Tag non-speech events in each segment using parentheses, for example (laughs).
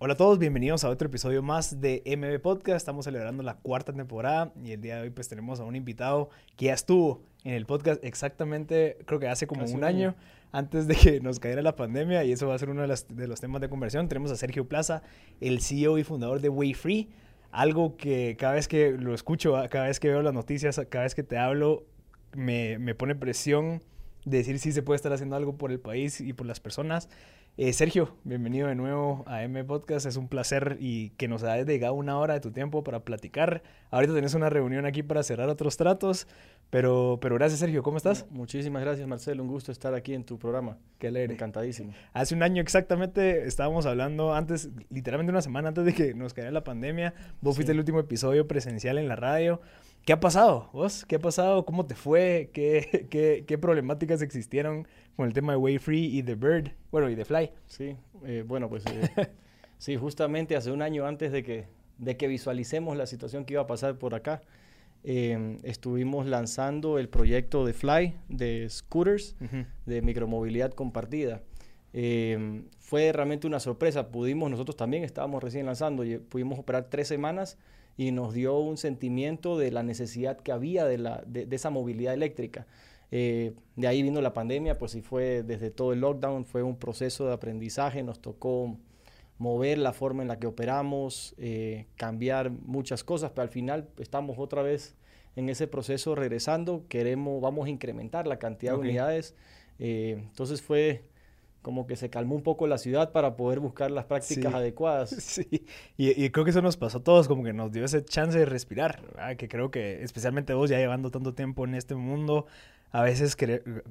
Hola a todos, bienvenidos a otro episodio más de MB Podcast. Estamos celebrando la cuarta temporada y el día de hoy pues tenemos a un invitado que ya estuvo en el podcast exactamente, creo que hace como un, año, antes de que nos cayera la pandemia y eso va a ser uno de, de los temas de conversión. Tenemos a Sergio Plaza, el CEO y fundador de Wayfree, algo que cada vez que lo escucho, cada vez que veo las noticias, cada vez que te hablo, me, me pone presión de decir si se puede estar haciendo algo por el país y por las personas. Eh, Sergio, bienvenido de nuevo a M Podcast. Es un placer y que nos hayas dedicado una hora de tu tiempo para platicar. Ahorita tenés una reunión aquí para cerrar otros tratos, pero, pero gracias Sergio, ¿cómo estás? Muchísimas gracias Marcelo, un gusto estar aquí en tu programa. Qué alegre. Encantadísimo. Hace un año exactamente estábamos hablando antes, literalmente una semana antes de que nos cayera la pandemia. Vos fuiste el último episodio presencial en la radio. ¿Qué ha pasado vos? ¿Qué ha pasado? ¿Cómo te fue? ¿Qué, (laughs) qué, qué problemáticas existieron con el tema de Way Free y The Bird? Bueno, y The Fly. Sí, eh, bueno, pues eh, (laughs) sí, justamente hace un año antes de que, de que visualicemos la situación que iba a pasar por acá, em, estuvimos lanzando el proyecto de Fly, de scooters, de micromovilidad compartida. Em, fue realmente una sorpresa. Pudimos, nosotros también estábamos recién lanzando y pudimos operar tres semanas y nos dio un sentimiento de la necesidad que había de, la, de, esa movilidad eléctrica. Eh, de ahí vino la pandemia, pues sí fue desde todo el lockdown, fue un proceso de aprendizaje, nos tocó mover la forma en la que operamos, eh, cambiar muchas cosas, pero al final estamos otra vez en ese proceso regresando, queremos, vamos a incrementar la cantidad de unidades. Eh, entonces fue como que se calmó un poco la ciudad para poder buscar las prácticas adecuadas. (laughs) Sí, y, creo que eso nos pasó a todos, como que nos dio ese chance de respirar, que creo que especialmente vos ya llevando tanto tiempo en este mundo, a veces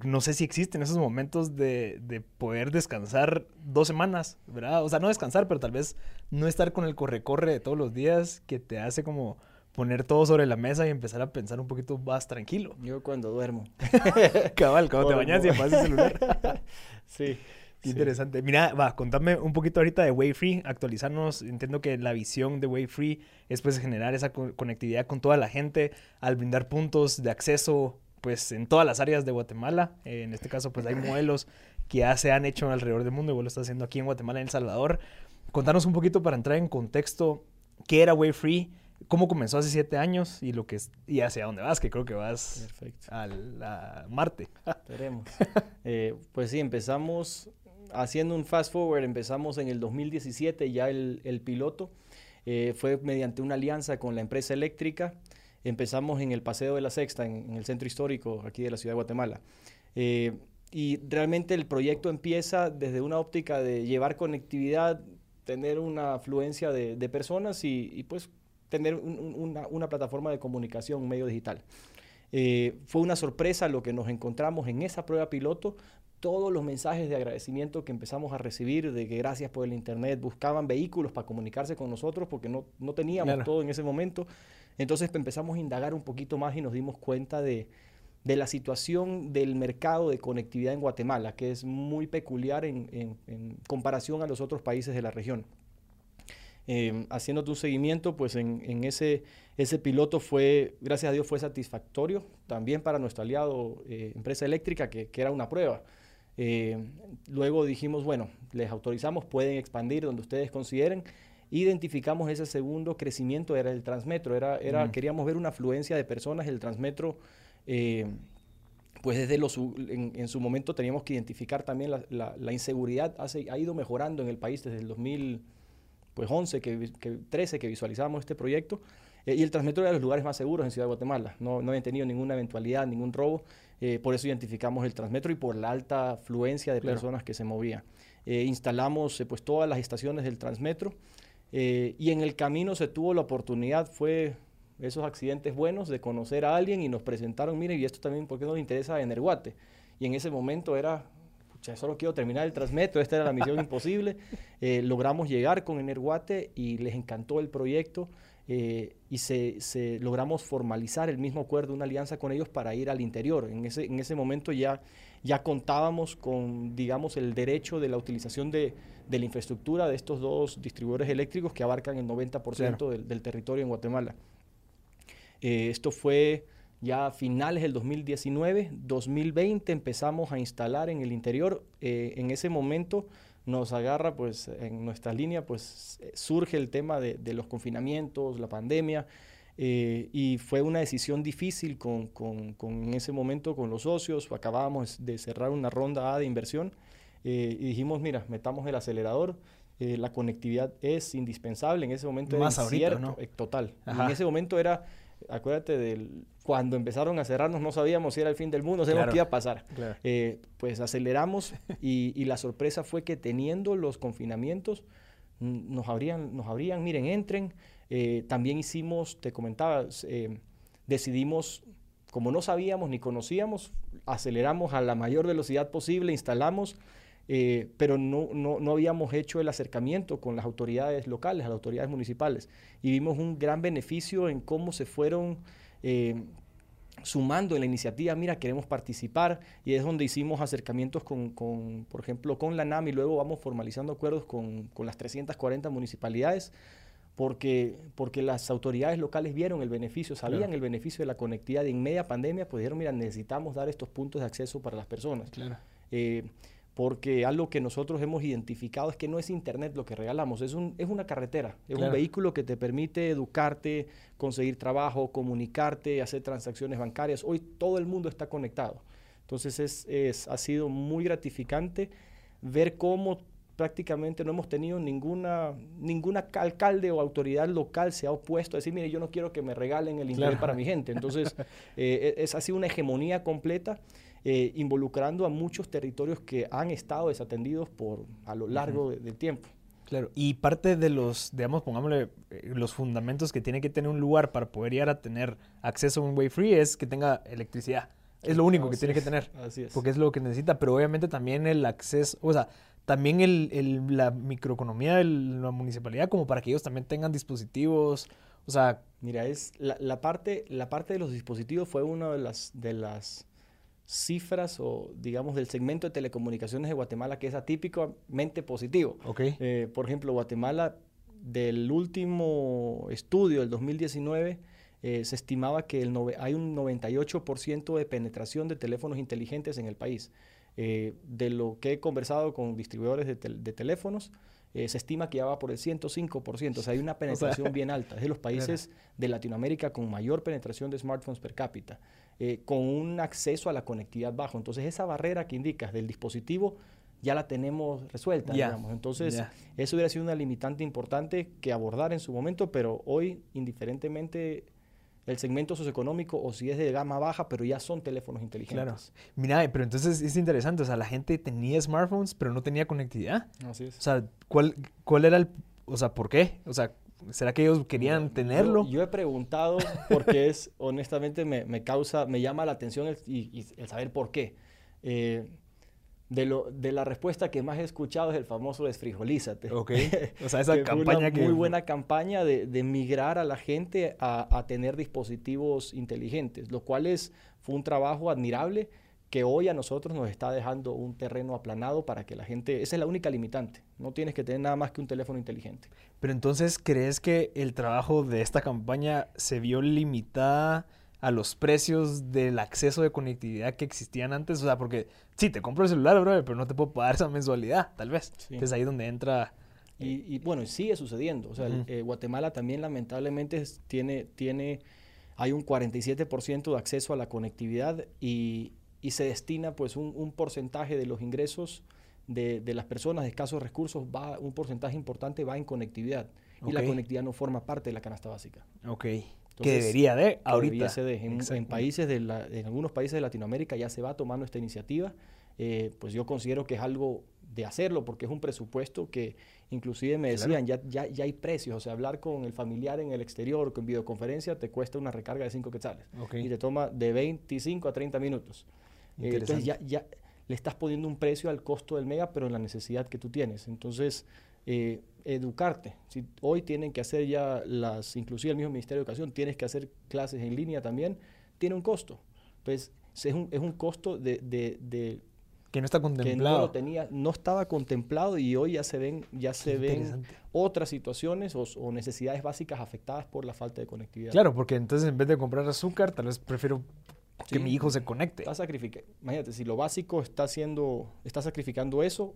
no sé si existen esos momentos de, de, poder descansar dos semanas, ¿verdad? O sea, no descansar, pero tal vez no estar con el corre-corre de todos los días que te hace como poner todo sobre la mesa y empezar a pensar un poquito más tranquilo. Yo cuando duermo. (laughs) cabal, cuando te bañas y apagas el celular. (laughs) sí. Interesante. Mira, va, contame un poquito ahorita de Wayfree, actualizarnos. Entiendo que la visión de Wayfree es pues generar esa conectividad con toda la gente al brindar puntos de acceso pues en todas las áreas de Guatemala. Eh, en este caso pues hay modelos que ya se han hecho alrededor del mundo y vos lo estás haciendo aquí en Guatemala, en El Salvador. Contanos un poquito para entrar en contexto qué era Wayfree, cómo comenzó hace siete años y lo que es, y hacia dónde vas, que creo que vas a, Marte. Esperemos. (laughs) Eh, pues sí, empezamos haciendo un fast forward, empezamos en el 2017 ya el, piloto. Eh, fue mediante una alianza con la empresa eléctrica. Empezamos en el Paseo de la Sexta, en, el centro histórico aquí de la ciudad de Guatemala. Eh, y realmente el proyecto empieza desde una óptica de llevar conectividad, tener una afluencia de, personas y, pues tener una, plataforma de comunicación, un medio digital. Eh, fue una sorpresa lo que nos encontramos en esa prueba piloto, todos los mensajes de agradecimiento que empezamos a recibir, de que gracias por el Internet, buscaban vehículos para comunicarse con nosotros porque no, no teníamos todo en ese momento. Entonces empezamos a indagar un poquito más y nos dimos cuenta de, de, la situación del mercado de conectividad en Guatemala, que es muy peculiar en, en, comparación a los otros países de la región. Eh, haciéndote un seguimiento, pues en, en, ese, ese piloto fue, gracias a Dios, fue satisfactorio también para nuestro aliado eh, Empresa Eléctrica, que, que, era una prueba. Eh, luego dijimos, bueno, les autorizamos, pueden expandir donde ustedes consideren. Identificamos ese segundo crecimiento, era el Transmetro, era, era, queríamos ver una afluencia de personas, el Transmetro, eh, pues desde los, en, su momento teníamos que identificar también la, la, inseguridad, ha ido mejorando en el país desde el 2011, que, que 13 que visualizamos este proyecto, eh, y el Transmetro era de los lugares más seguros en Ciudad de Guatemala, no, no habían tenido ninguna eventualidad, ningún robo. Eh, por eso identificamos el Transmetro y por la alta afluencia de personas que se movían. Eh, instalamos eh, pues todas las estaciones del Transmetro y en el camino se tuvo la oportunidad, fue esos accidentes buenos de conocer a alguien y nos presentaron, mire, y esto también, ¿por qué nos interesa Energuate? Y en ese momento era, pucha, solo quiero terminar el Transmetro, esta era la misión (laughs) imposible. logramos llegar con Energuate y les encantó el proyecto. Eh, y se, logramos formalizar el mismo acuerdo, una alianza con ellos para ir al interior. En ese, en ese momento ya, ya contábamos con, digamos, el derecho de la utilización de, de la infraestructura de estos dos distribuidores eléctricos que abarcan el 90% del, territorio en Guatemala. Eh, esto fue ya a finales del 2019, 2020 empezamos a instalar en el interior. Eh, en ese momento nos agarra, pues en nuestra línea, pues surge el tema de, de los confinamientos, la pandemia, eh, y fue una decisión difícil con, con, con, en ese momento con los socios. Acabábamos de cerrar una ronda A de inversión eh, y dijimos, mira, metamos el acelerador. Eh, la conectividad es indispensable. En ese momento Más ahorita, ¿no? total. En ese momento era, acuérdate del cuando empezaron a cerrarnos, no sabíamos si era el fin del mundo, no sabíamos qué iba a pasar. pues aceleramos y, y, la sorpresa fue que teniendo los confinamientos, nos abrían, nos abrían, miren, entren. Eh, también hicimos, te comentaba, eh, decidimos, como no sabíamos ni conocíamos, aceleramos a la mayor velocidad posible, instalamos, eh, pero no, no, no, habíamos hecho el acercamiento con las autoridades locales, las autoridades municipales, y vimos un gran beneficio en cómo se fueron sumando en la iniciativa, mira, queremos participar, y es donde hicimos acercamientos con, con por ejemplo, con la NAM y luego vamos formalizando acuerdos con, con las 340 municipalidades porque, porque las autoridades locales vieron el beneficio, sabían el beneficio de la conectividad y en media pandemia pues dijeron, mira, necesitamos dar estos puntos de acceso para las personas. Claro. Eh, porque algo que nosotros hemos identificado es que no es Internet lo que regalamos, es, un, es una carretera, es un vehículo que te permite educarte, conseguir trabajo, comunicarte, hacer transacciones bancarias. Hoy todo el mundo está conectado. Entonces es, es, ha sido muy gratificante ver cómo prácticamente no hemos tenido ninguna, ninguna alcalde o autoridad local se ha opuesto a decir, mire, yo no quiero que me regalen el internet para mi gente. Entonces, (laughs) eh, es, ha sido una hegemonía completa. Eh, involucrando a muchos territorios que han estado desatendidos por a lo largo del tiempo. Claro, y parte de los, digamos, pongámosle, eh, los fundamentos que tiene que tener un lugar para poder llegar a tener acceso a un way free es que tenga electricidad. Es lo único que tiene que tener. Así es. Porque es lo que necesita, pero obviamente también el acceso, o sea, también el, la microeconomía de la municipalidad como para que ellos también tengan dispositivos, o sea... Mira, es la, la parte, la parte de los dispositivos fue una de las, de las cifras o digamos del segmento de telecomunicaciones de Guatemala que es atípicamente positivo. Okay. Eh, por ejemplo, Guatemala del último estudio del 2019 eh, se estimaba que el hay un 98% de penetración de teléfonos inteligentes en el país. Eh, de lo que he conversado con distribuidores de, teléfonos, eh, se estima que ya va por el 105%, o sea, hay una (laughs) penetración bien alta. Es de los países de Latinoamérica con mayor penetración de smartphones per cápita, eh, con un acceso a la conectividad bajo. Entonces, esa barrera que indicas del dispositivo ya la tenemos resuelta, digamos. Entonces, eso hubiera sido una limitante importante que abordar en su momento, pero hoy, indiferentemente el segmento socioeconómico o si es de gama baja, pero ya son teléfonos inteligentes. Claro. Mira, pero entonces es interesante, o sea, la gente tenía smartphones, pero no tenía conectividad. Así es. O sea, ¿cuál, cuál era el, o sea, por qué? O sea, ¿será que ellos querían tenerlo? Yo, he preguntado porque es, (laughs) honestamente, me, me, causa, me llama la atención el, y, el saber por qué. Eh, de, lo, de la respuesta que más he escuchado es el famoso desfrijolízate. Ok. (laughs) O sea, esa campaña que... Muy buena campaña de, de migrar a la gente a, a, tener dispositivos inteligentes, lo cual es, fue un trabajo admirable que hoy a nosotros nos está dejando un terreno aplanado para que la gente, esa es la única limitante, no tienes que tener nada más que un teléfono inteligente. Pero entonces, ¿crees que el trabajo de esta campaña se vio limitada a los precios del acceso de conectividad que existían antes. O sea, porque sí, te compro el celular, bro, pero no te puedo pagar (laughs) esa mensualidad, tal vez. Es ahí donde entra... Y, y, bueno, sigue sucediendo. O sea, eh, Guatemala también lamentablemente tiene, tiene, hay un 47% de acceso a la conectividad y, y se destina pues un, un, porcentaje de los ingresos de, de, las personas de escasos recursos, va, un porcentaje importante va en conectividad. Y la conectividad no forma parte de la canasta básica. Ok que debería de ahorita. En, países de en algunos países de Latinoamérica ya se va tomando esta iniciativa. Eh, pues yo considero que es algo de hacerlo porque es un presupuesto que inclusive me decían, ya, ya, ya hay precios, o sea, hablar con el familiar en el exterior, con videoconferencia, te cuesta una recarga de 5 quetzales y te toma de 25 a 30 minutos. Entonces ya, ya le estás poniendo un precio al costo del mega, pero en la necesidad que tú tienes. Entonces, eh, educarte. Si hoy tienen que hacer ya las, inclusive el mismo Ministerio de Educación, tienes que hacer clases en línea también, tiene un costo. Pues es un, es un costo de, de, que no está contemplado. no lo tenía, no estaba contemplado y hoy ya se ven, ya se ven otras situaciones o, necesidades básicas afectadas por la falta de conectividad. Claro, porque entonces en vez de comprar azúcar, tal vez prefiero que mi hijo se conecte. Está Imagínate, si lo básico está haciendo, está sacrificando eso,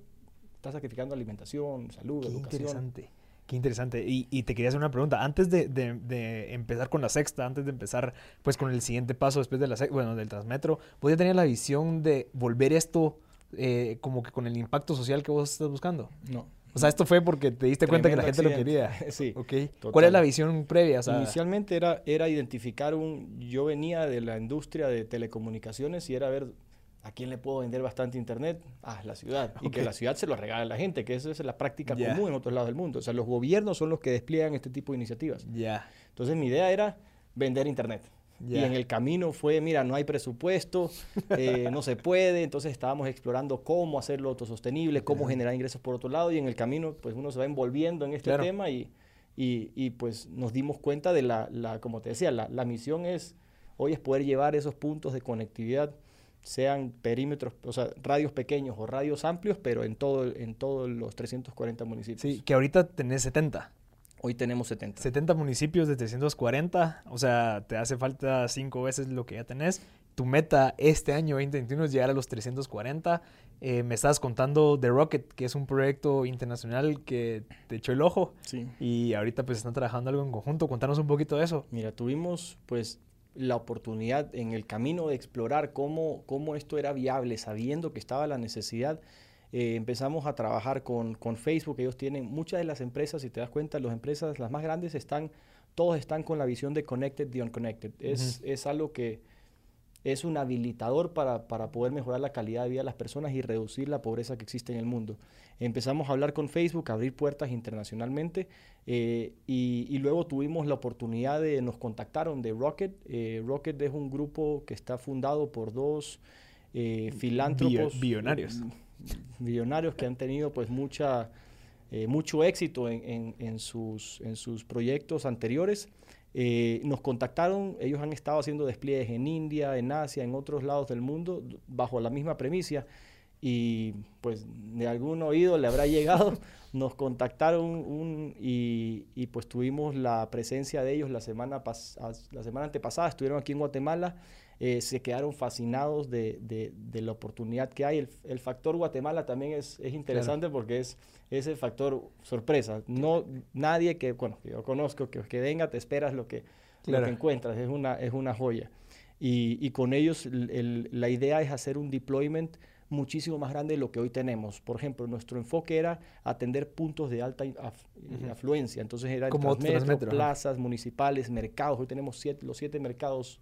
está sacrificando alimentación, salud, Qué educación. interesante. Qué interesante. Y, y, te quería hacer una pregunta. Antes de, de, de, empezar con la sexta, antes de empezar pues con el siguiente paso después de la sexta, bueno, del Transmetro, ¿vos ya tenías la visión de volver esto eh, como que con el impacto social que vos estás buscando? No. O sea, esto fue porque te diste cuenta que la gente accidente. lo quería. (laughs) Sí. Okay. ¿Cuál es la visión previa? O sea, Inicialmente era, era identificar un... Yo venía de la industria de telecomunicaciones y era ver a quién le puedo vender bastante internet. Ah, la ciudad. Y Ok. que la ciudad se lo regale a la gente, que esa es la práctica Ya. común en otros lados del mundo. O sea, los gobiernos son los que despliegan este tipo de iniciativas. ya. Entonces mi idea era vender internet. Y en el camino fue, mira, no hay presupuesto, (laughs) eh, no se puede, entonces estábamos explorando cómo hacerlo autosostenible, cómo generar ingresos por otro lado, y en el camino, pues uno se va envolviendo en este Claro. tema y, y, y, pues nos dimos cuenta de la, la como te decía, la, la misión es, hoy es poder llevar esos puntos de conectividad, sean perímetros, o sea, radios pequeños o radios amplios, pero en, todo, en todos los 340 municipios. Sí, que ahorita tenés 70. Hoy tenemos 70. 70 municipios de 340, o sea, te hace falta cinco veces lo que ya tenés. Tu meta este año 2021 es llegar a los 340. Eh, me estabas contando de Rocket, que es un proyecto internacional que te echó el ojo Sí. y ahorita pues están trabajando algo en conjunto. Contanos un poquito de eso. Mira, tuvimos pues la oportunidad en el camino de explorar cómo, cómo esto era viable, sabiendo que estaba la necesidad. Eh, empezamos a trabajar con, con Facebook. Ellos tienen muchas de las empresas, si te das cuenta, las empresas, las más grandes, están, todos están con la visión de Connected the Unconnected. Es, es algo que es un habilitador para, para poder mejorar la calidad de vida de las personas y reducir la pobreza que existe en el mundo. Empezamos a hablar con Facebook, a abrir puertas internacionalmente eh, y, y luego tuvimos la oportunidad de, nos contactaron de Rocket. Eh, Rocket es un grupo que está fundado por dos eh, filántropos. billonarios. Billonarios que han tenido pues mucha, eh, mucho éxito en, en- sus, en sus proyectos anteriores. Eh, nos contactaron, ellos han estado haciendo despliegues en India, en Asia, en otros lados del mundo, bajo la misma premisa. Y pues de algún oído le habrá llegado, (laughs) nos contactaron un- y, y, pues tuvimos la presencia de ellos la semana, pas- la semana antepasada, estuvieron aquí en Guatemala, eh, se quedaron fascinados de, de- de la oportunidad que hay. El, el factor Guatemala también es, es interesante porque es ese factor sorpresa. No, nadie que, bueno, que yo conozco, que, que venga, te esperas lo que, lo Claro. que encuentras, es una, es una joya. Y, y con ellos el- el- la idea es hacer un deployment muchísimo más grande de lo que hoy tenemos. Por ejemplo, nuestro enfoque era atender puntos de alta afluencia. Entonces era Como Transmetro, plazas municipales, mercados. Hoy tenemos siete- los siete mercados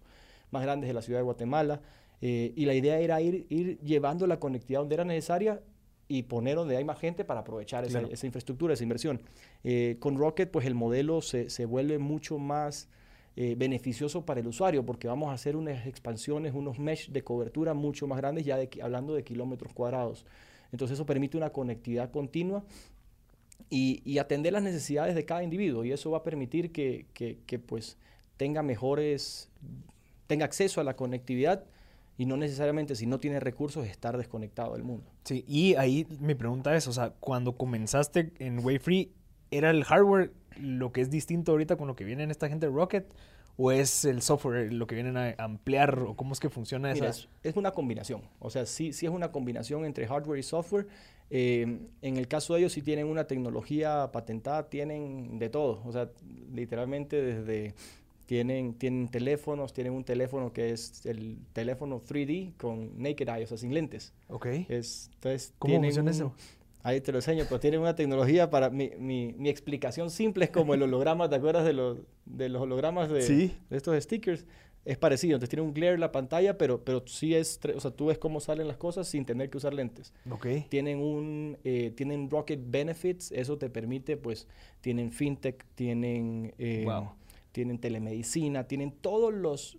más grandes de la ciudad de Guatemala. eh, y la idea era ir, ir llevando la conectividad donde era necesaria y poner donde hay más gente para aprovechar esa infraestructura, esa inversión. Eh, con Rocket, pues el modelo se, se vuelve mucho más eh, beneficioso para el usuario porque vamos a hacer unas expansiones, unos mesh de cobertura mucho más grandes, ya de, hablando de kilómetros cuadrados. Entonces eso permite una conectividad continua y, y atender las necesidades de cada individuo y eso va a permitir que, que, que, pues tenga mejores, tenga acceso a la conectividad y no necesariamente si no tiene recursos estar desconectado del mundo. Sí, y ahí mi pregunta es, o sea, cuando comenzaste en Wayfree, ¿era el hardware lo que es distinto ahorita con lo que viene en esta gente de Rocket? ¿O es el software lo que vienen a ampliar? ¿O cómo es que funciona esa? es, es una combinación. O sea, sí, sí es una combinación entre hardware y software. Eh, en el caso de ellos, si tienen una tecnología patentada, tienen de todo. O sea, literalmente desde... Tienen, tienen teléfonos, tienen un teléfono que es el teléfono 3D con naked eye, o sea, sin lentes. Ok. Es, entonces, ¿Cómo funciona un- eso? Ahí te lo enseño, pero tienen una tecnología para... Mi, mi, mi explicación simple es como el holograma, ¿te acuerdas de los, de los hologramas de, Sí. de estos stickers? Es parecido, entonces tiene un glare en la pantalla, pero, pero sí es... O sea, tú ves cómo salen las cosas sin tener que usar lentes. Ok. Tienen un... eh, tienen Rocket Benefits, eso te permite, pues, tienen FinTech, tienen... eh, Wow. Tienen telemedicina, tienen todos los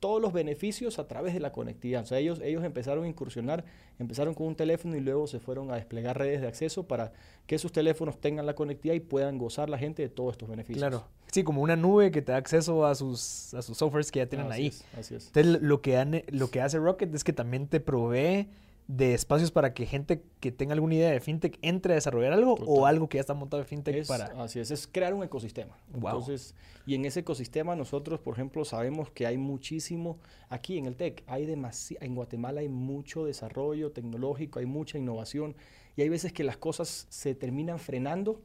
todos los beneficios a través de la conectividad. O sea, ellos, ellos empezaron a incursionar, empezaron con un teléfono y luego se fueron a desplegar redes de acceso para que sus teléfonos tengan la conectividad y puedan gozar la gente de todos estos beneficios. Claro. Sí, como una nube que te da acceso a sus, a sus softwares que ya tienen Así ahí. es, así es. Entonces, lo que, han- lo que hace Rocket es que también te provee de espacios para que gente que tenga alguna idea de fintech entre a desarrollar algo o algo que ya está montado de fintech Es- para... Así es, es crear un ecosistema. Wow. Entonces, y en ese ecosistema nosotros, por ejemplo, sabemos que hay muchísimo, aquí en el TEC, hay demasi- en Guatemala hay mucho desarrollo tecnológico, hay mucha innovación y hay veces que las cosas se terminan frenando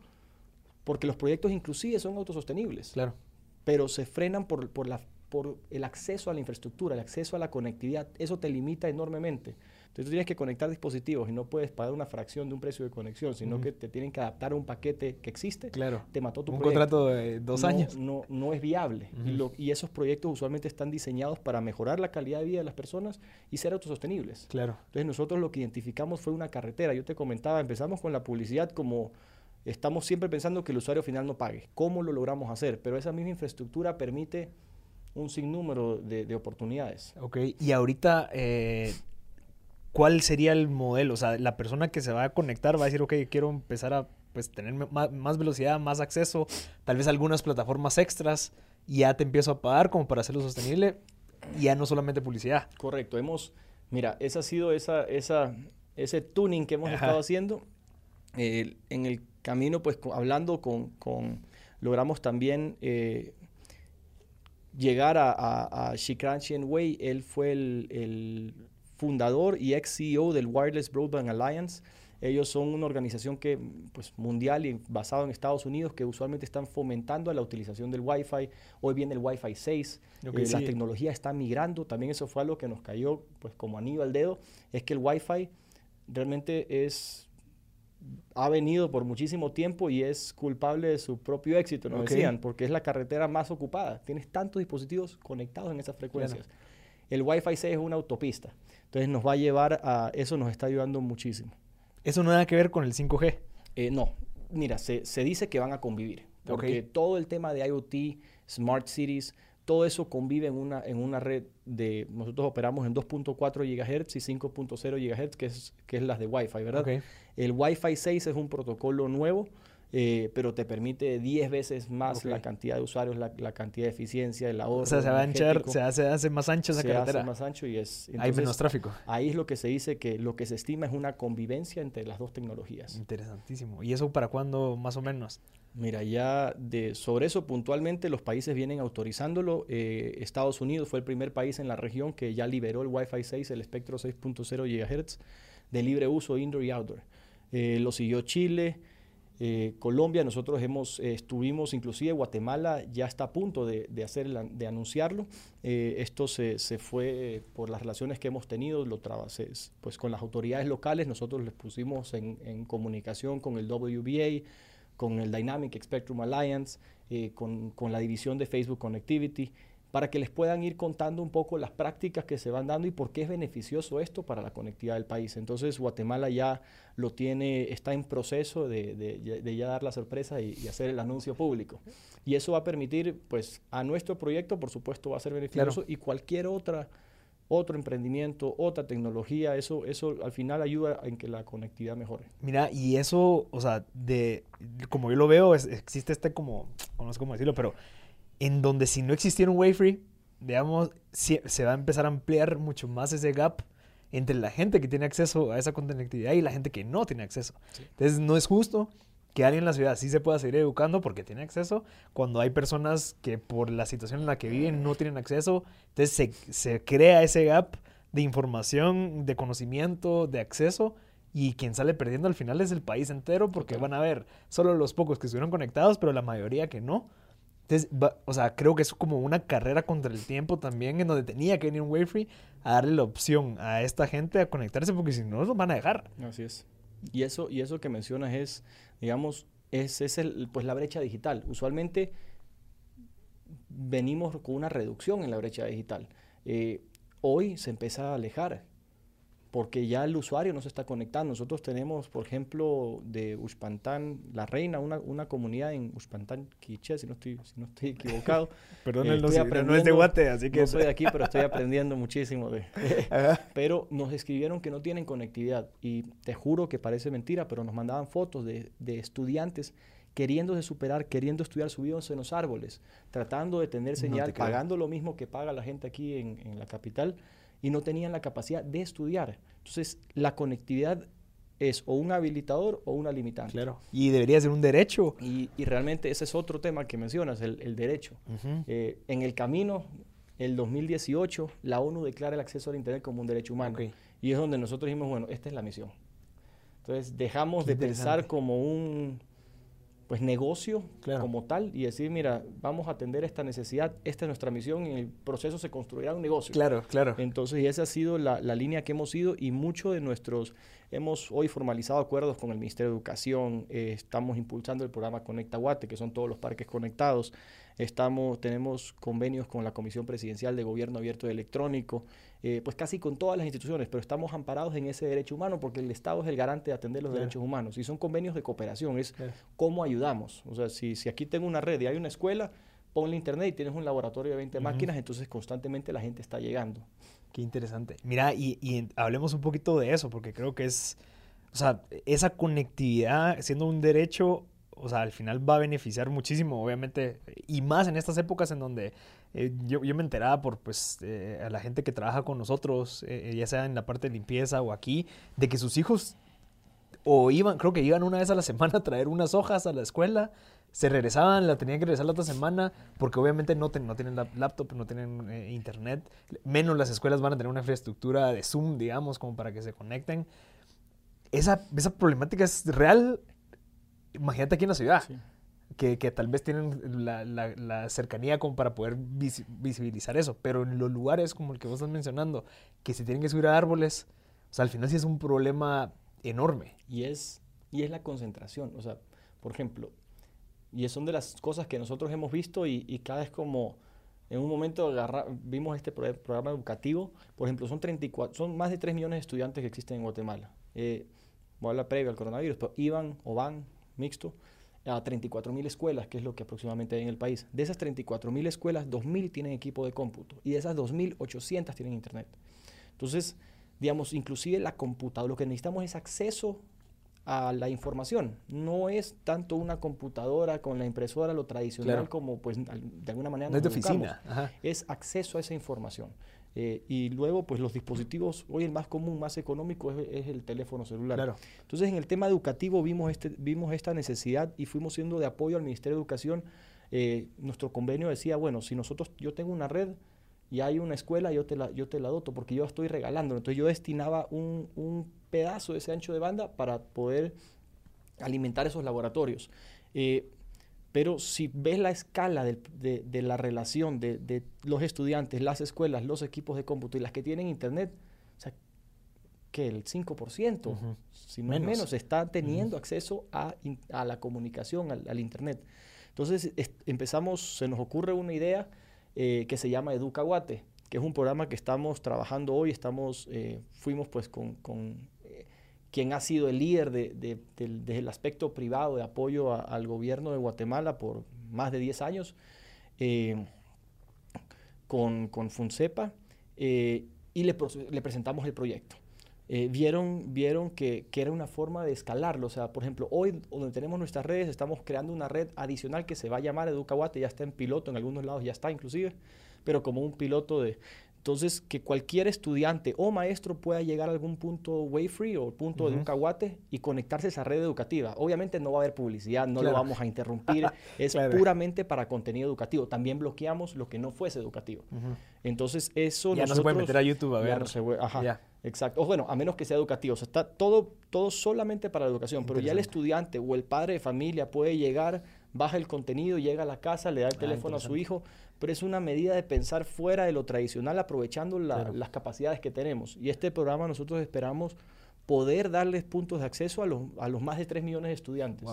porque los proyectos inclusive son autosostenibles. Claro. Pero se frenan por, por, la, por el acceso a la infraestructura, el acceso a la conectividad. Eso te limita enormemente. Entonces tú tienes que conectar dispositivos y no puedes pagar una fracción de un precio de conexión, sino que te tienen que adaptar a un paquete que existe. Claro. Te mató tu un proyecto. contrato de dos No- años. No, no es viable. y, lo- y esos proyectos usualmente están diseñados para mejorar la calidad de vida de las personas y ser autosostenibles. Claro. Entonces nosotros lo que identificamos fue una carretera. Yo te comentaba, empezamos con la publicidad como estamos siempre pensando que el usuario final no pague. ¿Cómo lo logramos hacer? Pero esa misma infraestructura permite un sinnúmero de, de oportunidades. Ok, y ahorita, eh, ¿cuál sería el modelo? O sea, la persona que se va a conectar va a decir, ok, quiero empezar a pues, tener ma- más, velocidad, más acceso, tal vez algunas plataformas extras, y ya te empiezo a pagar como para hacerlo sostenible, y ya no solamente publicidad. Correcto. Hemos, mira, esa ha sido esa, esa, ese tuning que hemos Ajá. estado haciendo. Eh, en el camino, pues hablando con, con- logramos también eh, llegar a, a, a Shikran Wei. Él fue el, el fundador y ex CEO del Wireless Broadband Alliance. Ellos son una organización que, pues, mundial y basado en Estados Unidos que usualmente están fomentando la utilización del Wi-Fi. Hoy viene el Wi-Fi 6. Ok, Eh, La tecnología está migrando. También eso fue algo que nos cayó pues, como anillo al dedo. Es que el Wi-Fi realmente es ha venido por muchísimo tiempo y es culpable de su propio éxito, nos decían, porque es la carretera más ocupada. Tienes tantos dispositivos conectados en esas frecuencias. El Wi-Fi 6 es una autopista. Entonces nos va a llevar a... Eso nos está ayudando muchísimo. Eso no nada que ver con el 5G. Eh, no, mira, se, se dice que van a convivir, porque todo el tema de IoT, Smart Cities, todo eso convive en una, en una red de, nosotros operamos en 2.4 GHz y 5.0 GHz, que es, que es las de Wi-Fi, ¿verdad? El Wi-Fi 6 es un protocolo nuevo, eh, pero te permite 10 veces más la cantidad de usuarios, la, la cantidad de eficiencia, el ahorro O sea, se va a anchar, se hace, hace más ancha esa se hace carretera. más ancho y es... Hay entonces, menos tráfico. Ahí es lo que se dice que lo que se estima es una convivencia entre las dos tecnologías. Interesantísimo. ¿Y eso para cuándo más o menos? Mira, ya de, sobre eso puntualmente los países vienen autorizándolo. Eh, Estados Unidos fue el primer país en la región que ya liberó el Wi-Fi 6, el espectro 6.0 GHz, de libre uso indoor y outdoor. Eh, lo siguió Chile, eh, Colombia, nosotros hemos, eh, estuvimos, inclusive Guatemala ya está a punto de, de hacer de anunciarlo. Eh, esto se, se fue eh, por las relaciones que hemos tenido, lo se- pues con las autoridades locales, nosotros les pusimos en, en comunicación con el WBA, con el Dynamic Spectrum Alliance, con, con la división de Facebook Connectivity, para que les puedan ir contando un poco las prácticas que se van dando y por qué es beneficioso esto para la conectividad del país. Entonces Guatemala ya lo tiene, está en proceso de, de- de- de ya dar la sorpresa y, y hacer el anuncio público. Y eso va a permitir, pues, a nuestro proyecto, por supuesto, va a ser beneficioso y cualquier otra otro emprendimiento, otra tecnología, eso, eso al final ayuda en que la conectividad mejore. Mira, y eso, o sea, de como yo lo veo, es- existe este como, no sé cómo decirlo, pero en donde si no existiera un Wi-Fi, digamos, se va a empezar a ampliar mucho más ese gap entre la gente que tiene acceso a esa conectividad y la gente que no tiene acceso. Entonces, no es justo que alguien en la ciudad sí se pueda seguir educando porque tiene acceso, cuando hay personas que por la situación en la que viven no tienen acceso. Entonces, se, se crea ese gap de información, de conocimiento, de acceso, y quien sale perdiendo al final es el país entero porque Total. van a ver solo los pocos que estuvieron conectados, pero la mayoría que no. Entonces, va- o sea, creo que es como una carrera contra el tiempo también, en donde tenía que venir un Wi-Fi a darle la opción a esta gente a conectarse, porque si no, los van a dejar. Así es. Y eso, y eso que mencionas es, digamos, es, es el, pues la brecha digital. Usualmente venimos con una reducción en la brecha digital. Eh, hoy se empieza a alejar porque ya el usuario no se está conectando. Nosotros tenemos, por ejemplo, de Uxpantán, La Reina, una, una comunidad en Uxpantán, Quiché, si no estoy, si no estoy equivocado. (laughs) Estoy si- pero no es de Guate, así que... No soy de aquí, pero estoy (laughs) aprendiendo muchísimo de, (laughs) pero nos escribieron que no tienen conectividad y te juro que parece mentira, pero nos mandaban fotos de, de estudiantes queriéndose superar, queriendo estudiar subidos en los árboles, tratando de tener No señal, te pagando lo mismo que paga la gente aquí en, en la capital y no tenían la capacidad de estudiar. Entonces, la conectividad es o un habilitador o una limitante. Claro. Y debería ser un derecho. Y, y realmente ese es otro tema que mencionas, el, el derecho. Eh, en el camino, el 2018, la ONU declara el acceso al Internet como un derecho humano. Y es donde nosotros dijimos, bueno, esta es la misión. Entonces dejamos de pensar como un pues negocio como tal y decir, mira, vamos a atender esta necesidad, esta es nuestra misión y en el proceso se construirá un negocio. Claro, claro. Entonces, y esa ha sido la, línea que hemos ido y muchos de nuestros, hemos hoy formalizado acuerdos con el Ministerio de Educación, eh, estamos impulsando el programa Conecta Guate, que son todos los parques conectados, estamos, tenemos convenios con la Comisión Presidencial de Gobierno Abierto y Electrónico, eh, pues casi con todas las instituciones, pero estamos amparados en ese derecho humano porque el Estado es el garante de atender los derechos humanos y son convenios de cooperación, es cómo ayudamos. O sea, si, si aquí tengo una red y hay una escuela, ponle internet y tienes un laboratorio de 20 máquinas, entonces constantemente la gente está llegando. Qué interesante. Mira, y, y, hablemos un poquito de eso, porque creo que es, o sea, esa conectividad siendo un derecho, o sea, al final va a beneficiar muchísimo, obviamente, y más en estas épocas en donde eh, yo, yo, me enteraba por pues, eh, a la gente que trabaja con nosotros, eh, ya sea en la parte de limpieza o aquí, de que sus hijos o iban, creo que iban una vez a la semana a traer unas hojas a la escuela, se regresaban, la tenían que regresar la otra semana, porque obviamente no, no tienen laptop, no tienen internet, menos las escuelas van a tener una infraestructura de Zoom, digamos, como para que se conecten. Esa, esa problemática es real, imagínate aquí en la ciudad que, tal vez tienen la, cercanía como para poder visibilizar eso, pero en los lugares como el que vos estás mencionando, que se tienen que subir a árboles, o sea, al final sí es un problema enorme. Y es, y es la concentración, o sea, por ejemplo, y son de las cosas que nosotros hemos visto y, cada vez como en un momento vimos este programa educativo, por ejemplo, son, 34, son más de 3 millones de estudiantes que existen en Guatemala. Eh, voy a hablar previo al coronavirus, pero iban o van mixto a 34.000 escuelas, que es lo que aproximadamente hay en el país. De esas 34.000 escuelas, 2.000 tienen equipo de cómputo y de esas 2.800 tienen internet. Entonces, digamos, inclusive la computadora, lo que necesitamos es acceso a la información. No es tanto una computadora con la impresora, lo tradicional, como pues de alguna manera... No es de oficina. Es acceso a esa información. Eh, y luego, pues los dispositivos, hoy el más común, más económico es, el teléfono celular. Entonces, en el tema educativo vimos, este, vimos esta necesidad y fuimos siendo de apoyo al Ministerio de Educación. Eh, nuestro convenio decía, bueno, si nosotros, yo tengo una red y hay una escuela, yo te la, yo te la doto porque yo estoy regalando. Entonces, yo destinaba un, un pedazo de ese ancho de banda para poder alimentar esos laboratorios. Eh, pero si ves la escala de, la relación de, los estudiantes, las escuelas, los equipos de cómputo y las que tienen internet, o sea, que el 5%, si no menos. menos, está teniendo acceso a, la comunicación, al, internet. Entonces empezamos, se nos ocurre una idea eh, que se llama Educaguate, que es un programa que estamos trabajando hoy, estamos, eh, fuimos pues con quien ha sido el líder de, del, aspecto privado de apoyo al gobierno de Guatemala por más de 10 años, eh, con, con, FUNCEPA, eh, y le, le, presentamos el proyecto. Eh, vieron vieron que, que, era una forma de escalarlo. O sea, por ejemplo, hoy donde tenemos nuestras redes, estamos creando una red adicional que se va a llamar Educaguate, ya está en piloto, en algunos lados ya está inclusive, pero como un piloto de, entonces, que cualquier estudiante o maestro pueda llegar a algún punto way free o punto de un caguate y conectarse a esa red educativa. Obviamente no va a haber publicidad, no lo vamos a interrumpir, (laughs) es puramente para contenido educativo. También bloqueamos lo que no fuese educativo. Entonces, eso Ya no se puede meter a YouTube a ver. ajá, exacto. O bueno, a menos que sea educativo. O sea, está todo, todo solamente para la educación, pero ya el estudiante o el padre de familia puede llegar, baja el contenido, llega a la casa, le da el ah, teléfono a su hijo pero es una medida de pensar fuera de lo tradicional, aprovechando las capacidades que tenemos. Y este programa nosotros esperamos poder darles puntos de acceso a los, a los más de 3 millones de estudiantes.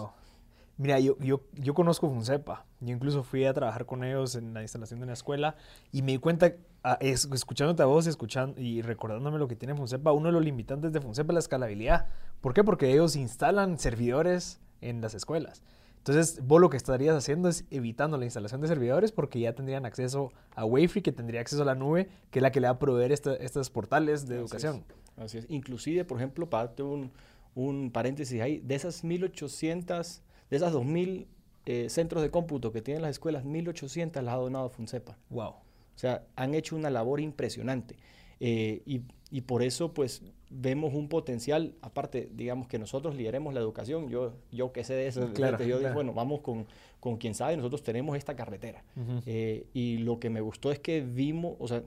Mira, yo, yo, yo conozco FUNCEPA. Yo incluso fui a trabajar con ellos en la instalación de una escuela y me di cuenta, ah, escuchándote a vos escuchando, y recordándome lo que tiene FUNCEPA, uno de los limitantes de FUNCEPA es la escalabilidad. ¿Por qué? Porque ellos instalan servidores en las escuelas. Entonces, vos lo que estarías haciendo es evitando la instalación de servidores porque ya tendrían acceso a Wi-Fi, que tendría acceso a la nube, que es la que le va a proveer estos portales de educación. Así es. Inclusive, por ejemplo, para darte un, paréntesis ahí, de esas 1.800, de esas 2.000 eh, centros de cómputo que tienen las escuelas, 1.800 las ha donado FUNCEPA. Wow. O sea, han hecho una labor impresionante. Eh, y, y, por eso, pues, vemos un potencial, aparte, digamos, que nosotros lideremos la educación, yo, yo que sé de eso, claro, yo digo, bueno, vamos con, con quien sabe, nosotros tenemos esta carretera. Eh, y lo que me gustó es que vimos, o sea,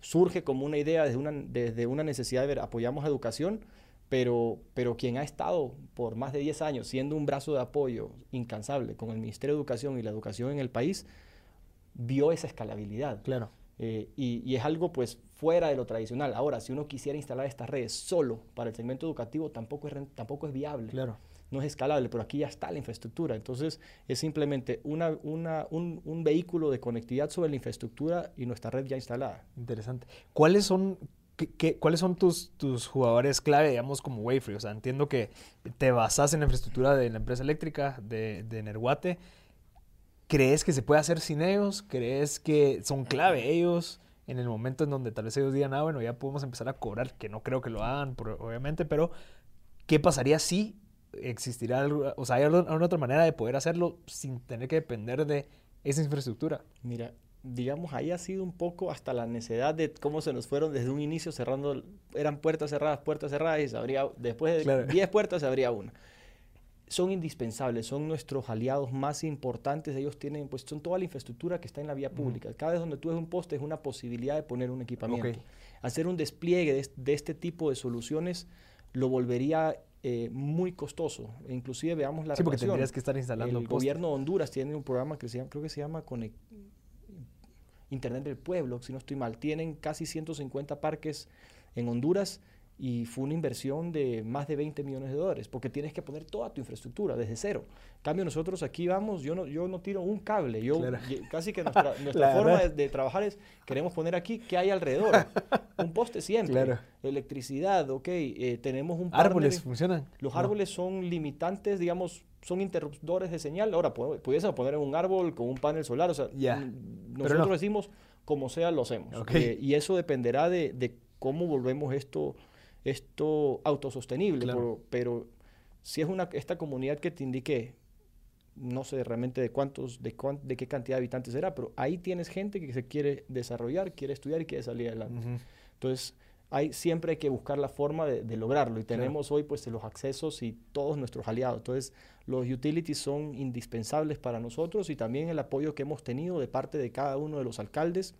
surge como una idea desde una, desde una necesidad de ver, apoyamos educación, pero, pero quien ha estado por más de 10 años siendo un brazo de apoyo incansable con el Ministerio de Educación y la educación en el país, vio esa escalabilidad. Claro. Eh, y, y, es algo pues fuera de lo tradicional. Ahora, si uno quisiera instalar estas redes solo para el segmento educativo, tampoco es, tampoco es viable. Claro. No es escalable, pero aquí ya está la infraestructura. Entonces, es simplemente una, una, un, un vehículo de conectividad sobre la infraestructura y nuestra red ya instalada. Interesante. ¿Cuáles son ¿Qué, cuáles son tus, tus jugadores clave, digamos, como Wayfree? O sea, entiendo que te basas en la infraestructura de la empresa eléctrica de, de Nerguate. ¿Crees que se puede hacer sin ellos? ¿Crees que son clave ellos en el momento en donde tal vez ellos digan, ah, bueno, ya podemos empezar a cobrar? Que no creo que lo hagan, obviamente, pero ¿qué pasaría si existirá, algo, o sea, hay alguna otra manera de poder hacerlo sin tener que depender de esa infraestructura? Mira, digamos, ahí ha sido un poco hasta la necedad de cómo se nos fueron desde un inicio cerrando, eran puertas cerradas, puertas cerradas y se abría, después de 10 puertas se abría una. Son indispensables, son nuestros aliados más importantes, ellos tienen, pues son toda la infraestructura que está en la vía pública. Cada vez donde tú ves un poste es una posibilidad de poner un equipamiento. Hacer un despliegue de, este tipo de soluciones lo volvería eh, muy costoso. E inclusive veamos la Sí, porque tendrías que estar instalando El gobierno de Honduras tiene un programa que se llama, creo que se llama Conect Internet del Pueblo, si no estoy mal. Tienen casi 150 parques en Honduras y fue una inversión de más de 20 millones de dólares, porque tienes que poner toda tu infraestructura desde cero. En cambio, nosotros aquí vamos, yo no, yo no tiro un cable, yo casi que (laughs) nuestra, forma de, trabajar es, queremos poner aquí qué hay alrededor. (laughs) un poste siempre, electricidad, ok, eh, tenemos un... Árboles funcionan. Los árboles son limitantes, digamos, son interruptores de señal. Ahora, pudiésemos poner un árbol con un panel solar, o sea, nosotros decimos, como sea, lo hacemos. Eh, y eso dependerá de, de cómo volvemos esto esto autosostenible, pero, si es una, esta comunidad que te indique, no sé realmente de cuántos, de, de qué cantidad de habitantes será, pero ahí tienes gente que se quiere desarrollar, quiere estudiar y quiere salir adelante. Entonces, hay, siempre hay que buscar la forma de, lograrlo y tenemos hoy pues los accesos y todos nuestros aliados. Entonces, los utilities son indispensables para nosotros y también el apoyo que hemos tenido de parte de cada uno de los alcaldes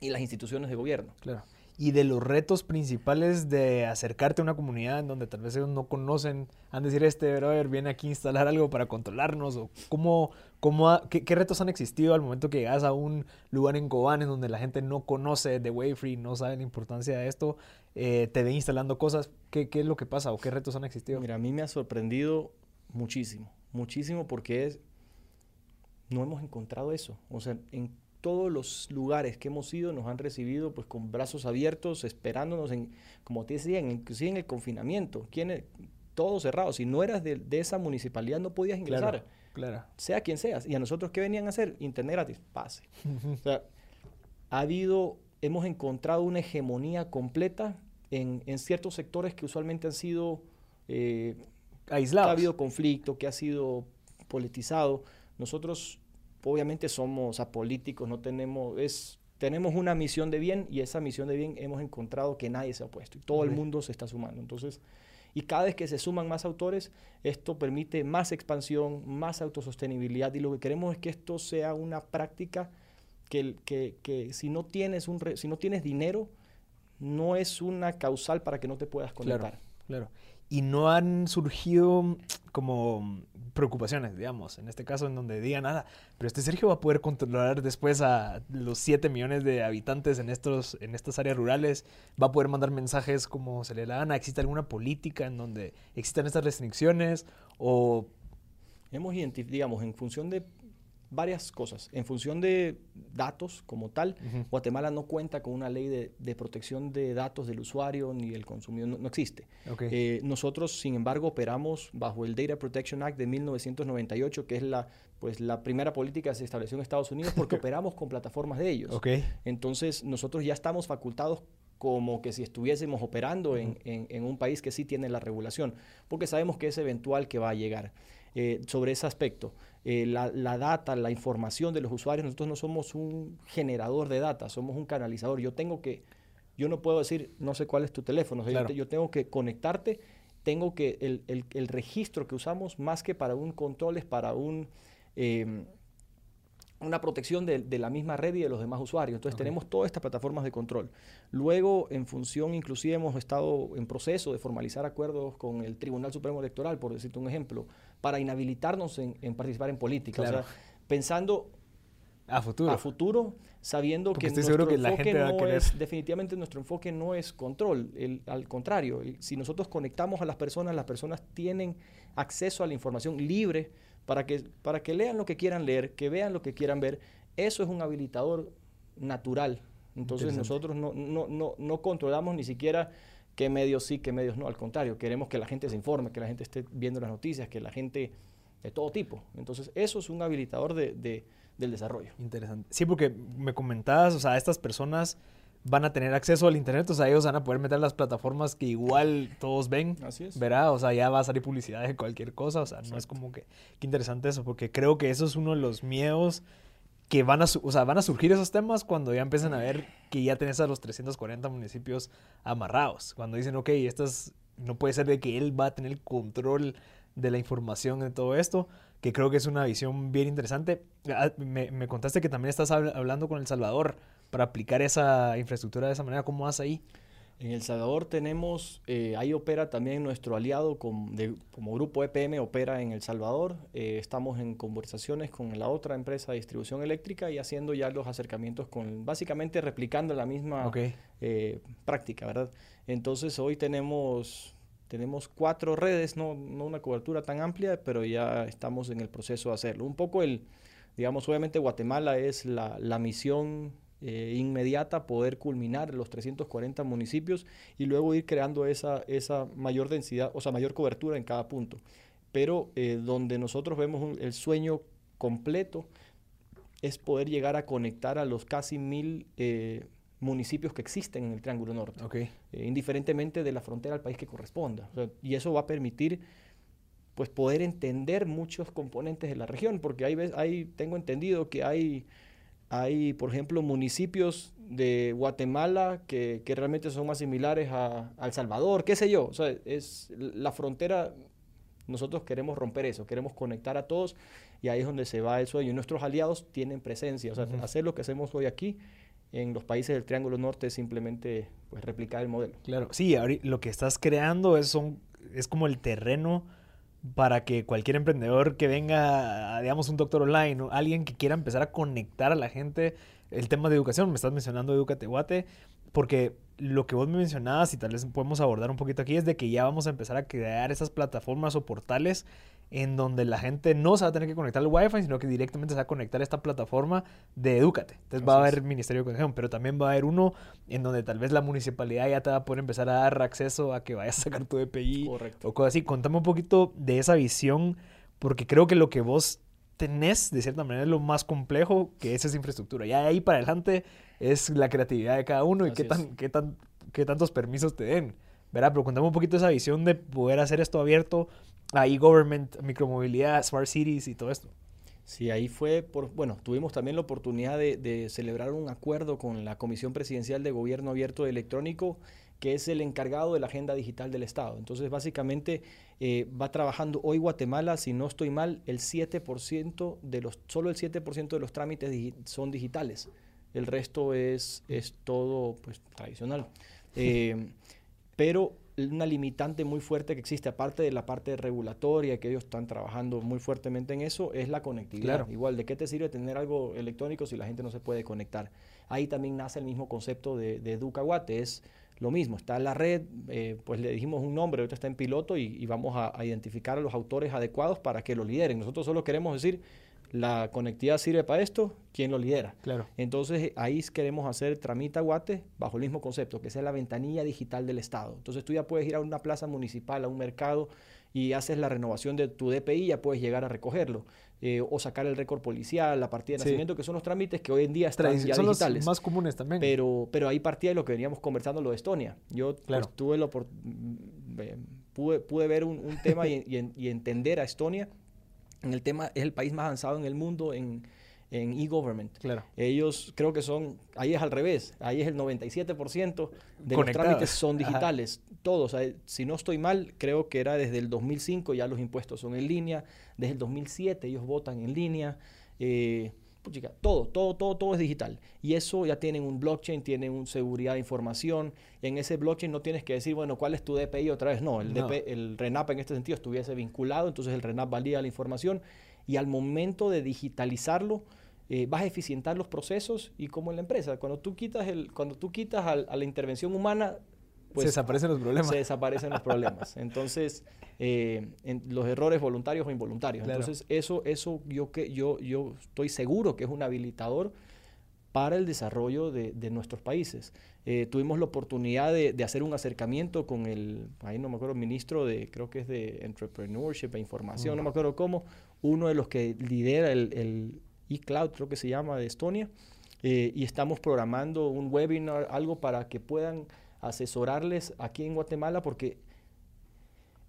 y las instituciones de gobierno. Claro y de los retos principales de acercarte a una comunidad en donde tal vez ellos no conocen, han de decir, este brother viene aquí a instalar algo para controlarnos, o cómo, cómo qué, retos han existido al momento que llegas a un lugar en Cobán en donde la gente no conoce de Wayfree, no sabe la importancia de esto, eh, te ve instalando cosas, ¿qué, ¿qué es lo que pasa o qué retos han existido? Mira, a mí me ha sorprendido muchísimo, muchísimo porque es, no hemos encontrado eso, o sea, en todos los lugares que hemos ido nos han recibido pues con brazos abiertos, esperándonos en, como te decía, inclusive en el confinamiento, ¿quién todo cerrado. Si no eras de, esa municipalidad no podías ingresar. Claro, Sea quien seas. ¿Y a nosotros qué venían a hacer? Internet gratis. Pase. o sea, ha habido, hemos encontrado una hegemonía completa en, en ciertos sectores que usualmente han sido eh, aislados. ha habido conflicto, que ha sido politizado. Nosotros obviamente somos apolíticos, no tenemos, es, tenemos una misión de bien y esa misión de bien hemos encontrado que nadie se ha opuesto y todo el mundo se está sumando. Entonces, y cada vez que se suman más autores, esto permite más expansión, más autosostenibilidad y lo que queremos es que esto sea una práctica que, que, que si, no tienes un si no tienes dinero, no es una causal para que no te puedas conectar. Claro, claro. Y no han surgido como preocupaciones, digamos, en este caso en donde digan nada, pero este Sergio va a poder controlar después a los 7 millones de habitantes en, estos, en estas áreas rurales, va a poder mandar mensajes como se le da gana, ¿existe alguna política en donde existan estas restricciones o... Hemos digamos, en función de varias cosas. En función de datos como tal, Guatemala no cuenta con una ley de, protección de datos del usuario ni del consumidor, no, existe. Eh, nosotros, sin embargo, operamos bajo el Data Protection Act de 1998, que es la, pues, la primera política que se estableció en Estados Unidos porque (laughs) operamos con plataformas de ellos. Entonces, nosotros ya estamos facultados como que si estuviésemos operando en, en un país que sí tiene la regulación, porque sabemos que es eventual que va a llegar. Eh, sobre ese aspecto. Eh, la, data, la información de los usuarios, nosotros no somos un generador de data, somos un canalizador. Yo tengo que, yo no puedo decir, no sé cuál es tu teléfono, yo, tengo que conectarte, tengo que, el, registro que usamos más que para un control es para un... Em, una protección de, la misma red y de los demás usuarios. Entonces tenemos todas estas plataformas de control. Luego, en función, inclusive hemos estado en proceso de formalizar acuerdos con el Tribunal Supremo Electoral, por decirte un ejemplo, para inhabilitarnos en, participar en política. O sea, pensando a futuro. A futuro, sabiendo que nuestro que enfoque no es, definitivamente nuestro enfoque no es control, al contrario, si nosotros conectamos a las personas, las personas tienen acceso a la información libre para que, para que lean lo que quieran leer, que vean lo que quieran ver. Eso es un habilitador natural. Entonces nosotros no, no, no, no controlamos ni siquiera qué medios sí, qué medios no. Al contrario, queremos que la gente se informe, que la gente esté viendo las noticias, que la gente de todo tipo. Entonces eso es un habilitador de, de, del desarrollo. Interesante. Sí, porque me comentabas, o sea, estas personas van a tener acceso al internet, o sea, ellos van a poder meter las plataformas que igual todos ven. Así es. Verá, o sea, ya va a salir publicidad de cualquier cosa, o sea, no es como que, qué interesante eso, porque creo que eso es uno de los miedos que van a, o sea, van a surgir esos temas cuando ya empiecen a ver que ya tenés a los 340 municipios amarrados. Cuando dicen, ok, estas, no puede ser de que él va a tener el control de la información de todo esto, que creo que es una visión bien interesante. Ah, me, me contaste que también estás hablando con El Salvador para aplicar esa infraestructura de esa manera. ¿Cómo vas ahí? En El Salvador tenemos, eh, ahí opera también nuestro aliado como grupo EPM, opera en El Salvador. Eh, estamos en conversaciones con la otra empresa de distribución eléctrica y haciendo ya los acercamientos con, básicamente replicando la misma eh, práctica, ¿verdad? Entonces hoy tenemos, tenemos cuatro redes, no, no una cobertura tan amplia, pero ya estamos en el proceso de hacerlo. Un poco el, digamos, obviamente Guatemala es la, la misión eh, inmediata poder culminar los 340 municipios y luego ir creando esa, esa mayor densidad, o sea, mayor cobertura en cada punto. Pero eh, donde nosotros vemos el sueño completo es poder llegar a conectar a los casi mil eh, municipios que existen en el Triángulo Norte, okay. indiferentemente de la frontera al país que corresponda. y eso va a permitir pues poder entender muchos componentes de la región, porque hay, hay tengo entendido que hay hay, por ejemplo, municipios de Guatemala que, que realmente son más similares a, El Salvador, qué sé yo. O sea, es la frontera, nosotros queremos romper eso, queremos conectar a todos y ahí es donde se va el sueño. Y nuestros aliados tienen presencia. O sea, hacer lo que hacemos hoy aquí en los países del Triángulo Norte es simplemente pues, replicar el modelo. Claro, sí, lo que estás creando es, son, es como el terreno para que cualquier emprendedor que venga, digamos, un doctor online o alguien que quiera empezar a conectar a la gente, el tema de educación, me estás mencionando Educate Guate, porque lo que vos me mencionabas y tal vez podemos abordar un poquito aquí es de que ya vamos a empezar a crear esas plataformas o portales en donde la gente no se va a tener que conectar al Wi-Fi, sino que directamente se va a conectar a esta plataforma de Educate. Entonces va a haber Ministerio de Educación, pero también va a haber uno en donde tal vez la municipalidad ya te va a poder empezar a dar acceso a que vayas a sacar tu DPI o cosas así. Contame un poquito de esa visión, porque creo que lo que vos tenés, de cierta manera, es lo más complejo que es esa infraestructura. Ya ahí para adelante es la creatividad de cada uno y qué, tan, qué, tan, qué tantos permisos te den. ¿verdad? Pero contame un poquito esa visión de poder hacer esto abierto a e-government, micromovilidad, smart cities y todo esto. Sí, ahí fue, por, bueno, tuvimos también la oportunidad de, de, celebrar un acuerdo con la Comisión Presidencial de Gobierno Abierto Electrónico, que es el encargado de la agenda digital del Estado. Entonces, básicamente, eh, va trabajando hoy Guatemala, si no estoy mal, el 7% de los, solo el 7% de los trámites son digitales. El resto es, es todo pues, tradicional. (laughs) Eh, pero una limitante muy fuerte que existe, aparte de la parte regulatoria, que ellos están trabajando muy fuertemente en eso, es la conectividad. Igual, ¿de qué te sirve tener algo electrónico si la gente no se puede conectar? Ahí también nace el mismo concepto de, de Ducaguate, es lo mismo, está en la red, eh, pues le dijimos un nombre, ahorita está en piloto y, vamos a, a, identificar a los autores adecuados para que lo lideren. Nosotros solo queremos decir, la conectividad sirve para esto, ¿quién lo lidera? Claro. Entonces ahí queremos hacer Tramita Guate bajo el mismo concepto, que sea la ventanilla digital del Estado. Entonces tú ya puedes ir a una plaza municipal, a un mercado y haces la renovación de tu DPI, ya puedes llegar a recogerlo. Eh, o sacar el récord policial, la partida de nacimiento, que son los trámites que hoy en día están ya son digitales. Los más comunes también. Pero, pero ahí partía de lo que veníamos conversando, lo de Estonia. Yo pues, tuve lo por, mm, pude, pude ver un, tema y, y entender a Estonia en el tema, es el país más avanzado en el mundo en e-government. claro. Ellos creo que son, ahí es al revés, ahí es el 97% de los trámites son digitales, todos. si no estoy mal, creo que era desde el 2005 ya los impuestos son en línea, desde el 2007 ellos votan en línea. Eh, todo, todo, todo, todo es digital. Y eso ya tienen un blockchain, tienen un seguridad de información. En ese blockchain no tienes que decir, bueno, ¿cuál es tu DPI otra vez? No, el, el RENAP en este sentido estuviese vinculado, entonces el RENAP valida la información y al momento de digitalizarlo, eh, vas a eficientar los procesos y como en la empresa, cuando tú quitas, el, cuando tú quitas a la intervención humana, pues, se desaparecen los problemas. Se desaparecen los problemas. Entonces, eh, los errores voluntarios o involuntarios. Entonces, eso, eso yo, que, yo, yo estoy seguro que es un habilitador para el desarrollo de, nuestros países. Eh, tuvimos la oportunidad de, hacer un acercamiento con el, ahí no me acuerdo, ministro de, creo que es de Entrepreneurship e Información, no me acuerdo cómo, uno de los que lidera el, el eCloud, creo que se llama, de Estonia, eh, y estamos programando un webinar, algo para que puedan asesorarles aquí en Guatemala porque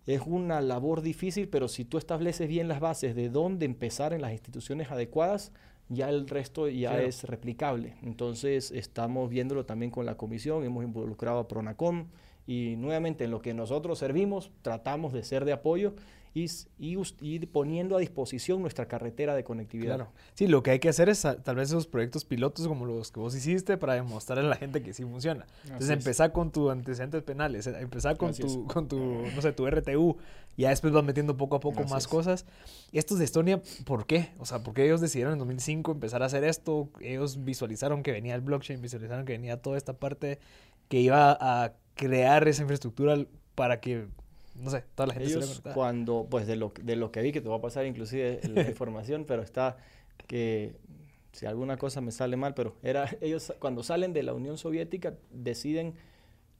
es una labor difícil, pero si tú estableces bien las bases de dónde empezar en las instituciones adecuadas, ya el resto ya es replicable. Entonces estamos viéndolo también con la comisión, hemos involucrado a Pronacom y nuevamente en lo que nosotros servimos tratamos de ser de apoyo y, y, poniendo a disposición nuestra carretera de conectividad. Claro. Sí, lo que hay que hacer es tal vez esos proyectos pilotos como los que vos hiciste para demostrarle a la gente que sí funciona. Entonces empezar con tus antecedentes penales, eh, empezar con tu, con tu, no sé, tu RTU, y ya después vas metiendo poco a poco más cosas. Y estos de Estonia, ¿por qué? O sea, ¿por qué ellos decidieron en 2005 empezar a hacer esto? Ellos visualizaron que venía el blockchain, visualizaron que venía toda esta parte que iba a crear esa infraestructura para que no sé, toda la gente Ellos cuando, pues de lo, de lo que vi, que te va a pasar inclusive la (laughs) información, pero está que si alguna cosa me sale mal, pero era ellos cuando salen de la Unión Soviética deciden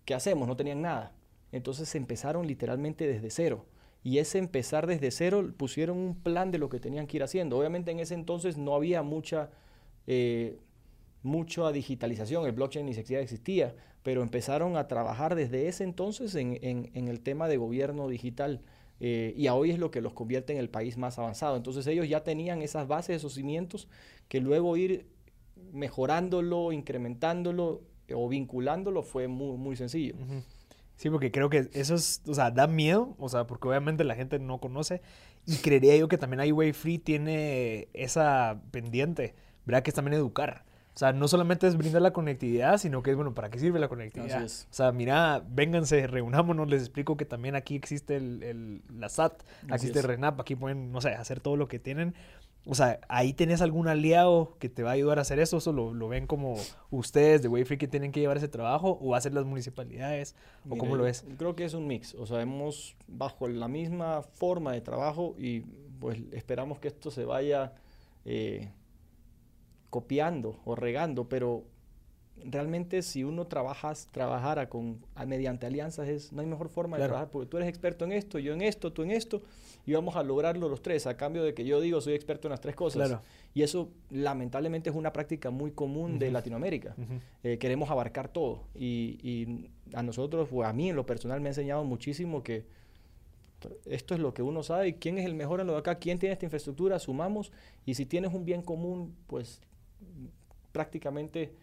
qué hacemos, no tenían nada. Entonces empezaron literalmente desde cero. Y ese empezar desde cero pusieron un plan de lo que tenían que ir haciendo. Obviamente en ese entonces no había mucha, eh, mucha digitalización, el blockchain ni siquiera existía, pero empezaron a trabajar desde ese entonces en, el tema de gobierno digital. Eh, y hoy es lo que los convierte en el país más avanzado. Entonces ellos ya tenían esas bases, esos cimientos, que luego ir mejorándolo, incrementándolo o vinculándolo fue muy, sencillo. Sí, porque creo que eso es, o sea, da miedo, o sea, porque obviamente la gente no conoce y creería yo que también Way Free tiene esa pendiente, ¿verdad? Que es también educar. O sea, no solamente es brindar la conectividad, sino que es, bueno, ¿para qué sirve la conectividad? O sea, mira, vénganse, reunámonos, les explico que también aquí existe el, la SAT, aquí existe RENAP, aquí pueden, no sé, hacer todo lo que tienen. O sea, ahí tenés algún aliado que te va a ayudar a hacer eso, eso lo, ven como ustedes de Wayfree que tienen que llevar ese trabajo o hacer las municipalidades o cómo lo ves. Creo que es un mix, o sea, hemos bajo la misma forma de trabajo y pues esperamos que esto se vaya eh, copiando o regando, pero realmente si uno trabajas, trabajara con, mediante alianzas, es, no hay mejor forma de trabajar, porque tú eres experto en esto, yo en esto, tú en esto, y vamos a lograrlo los tres, a cambio de que yo digo soy experto en las tres cosas. Y eso lamentablemente es una práctica muy común de Latinoamérica. Eh, queremos abarcar todo. Y, a nosotros, o a mí en lo personal me ha enseñado muchísimo que esto es lo que uno sabe, quién es el mejor en lo de acá, quién tiene esta infraestructura, sumamos, y si tienes un bien común, pues prácticamente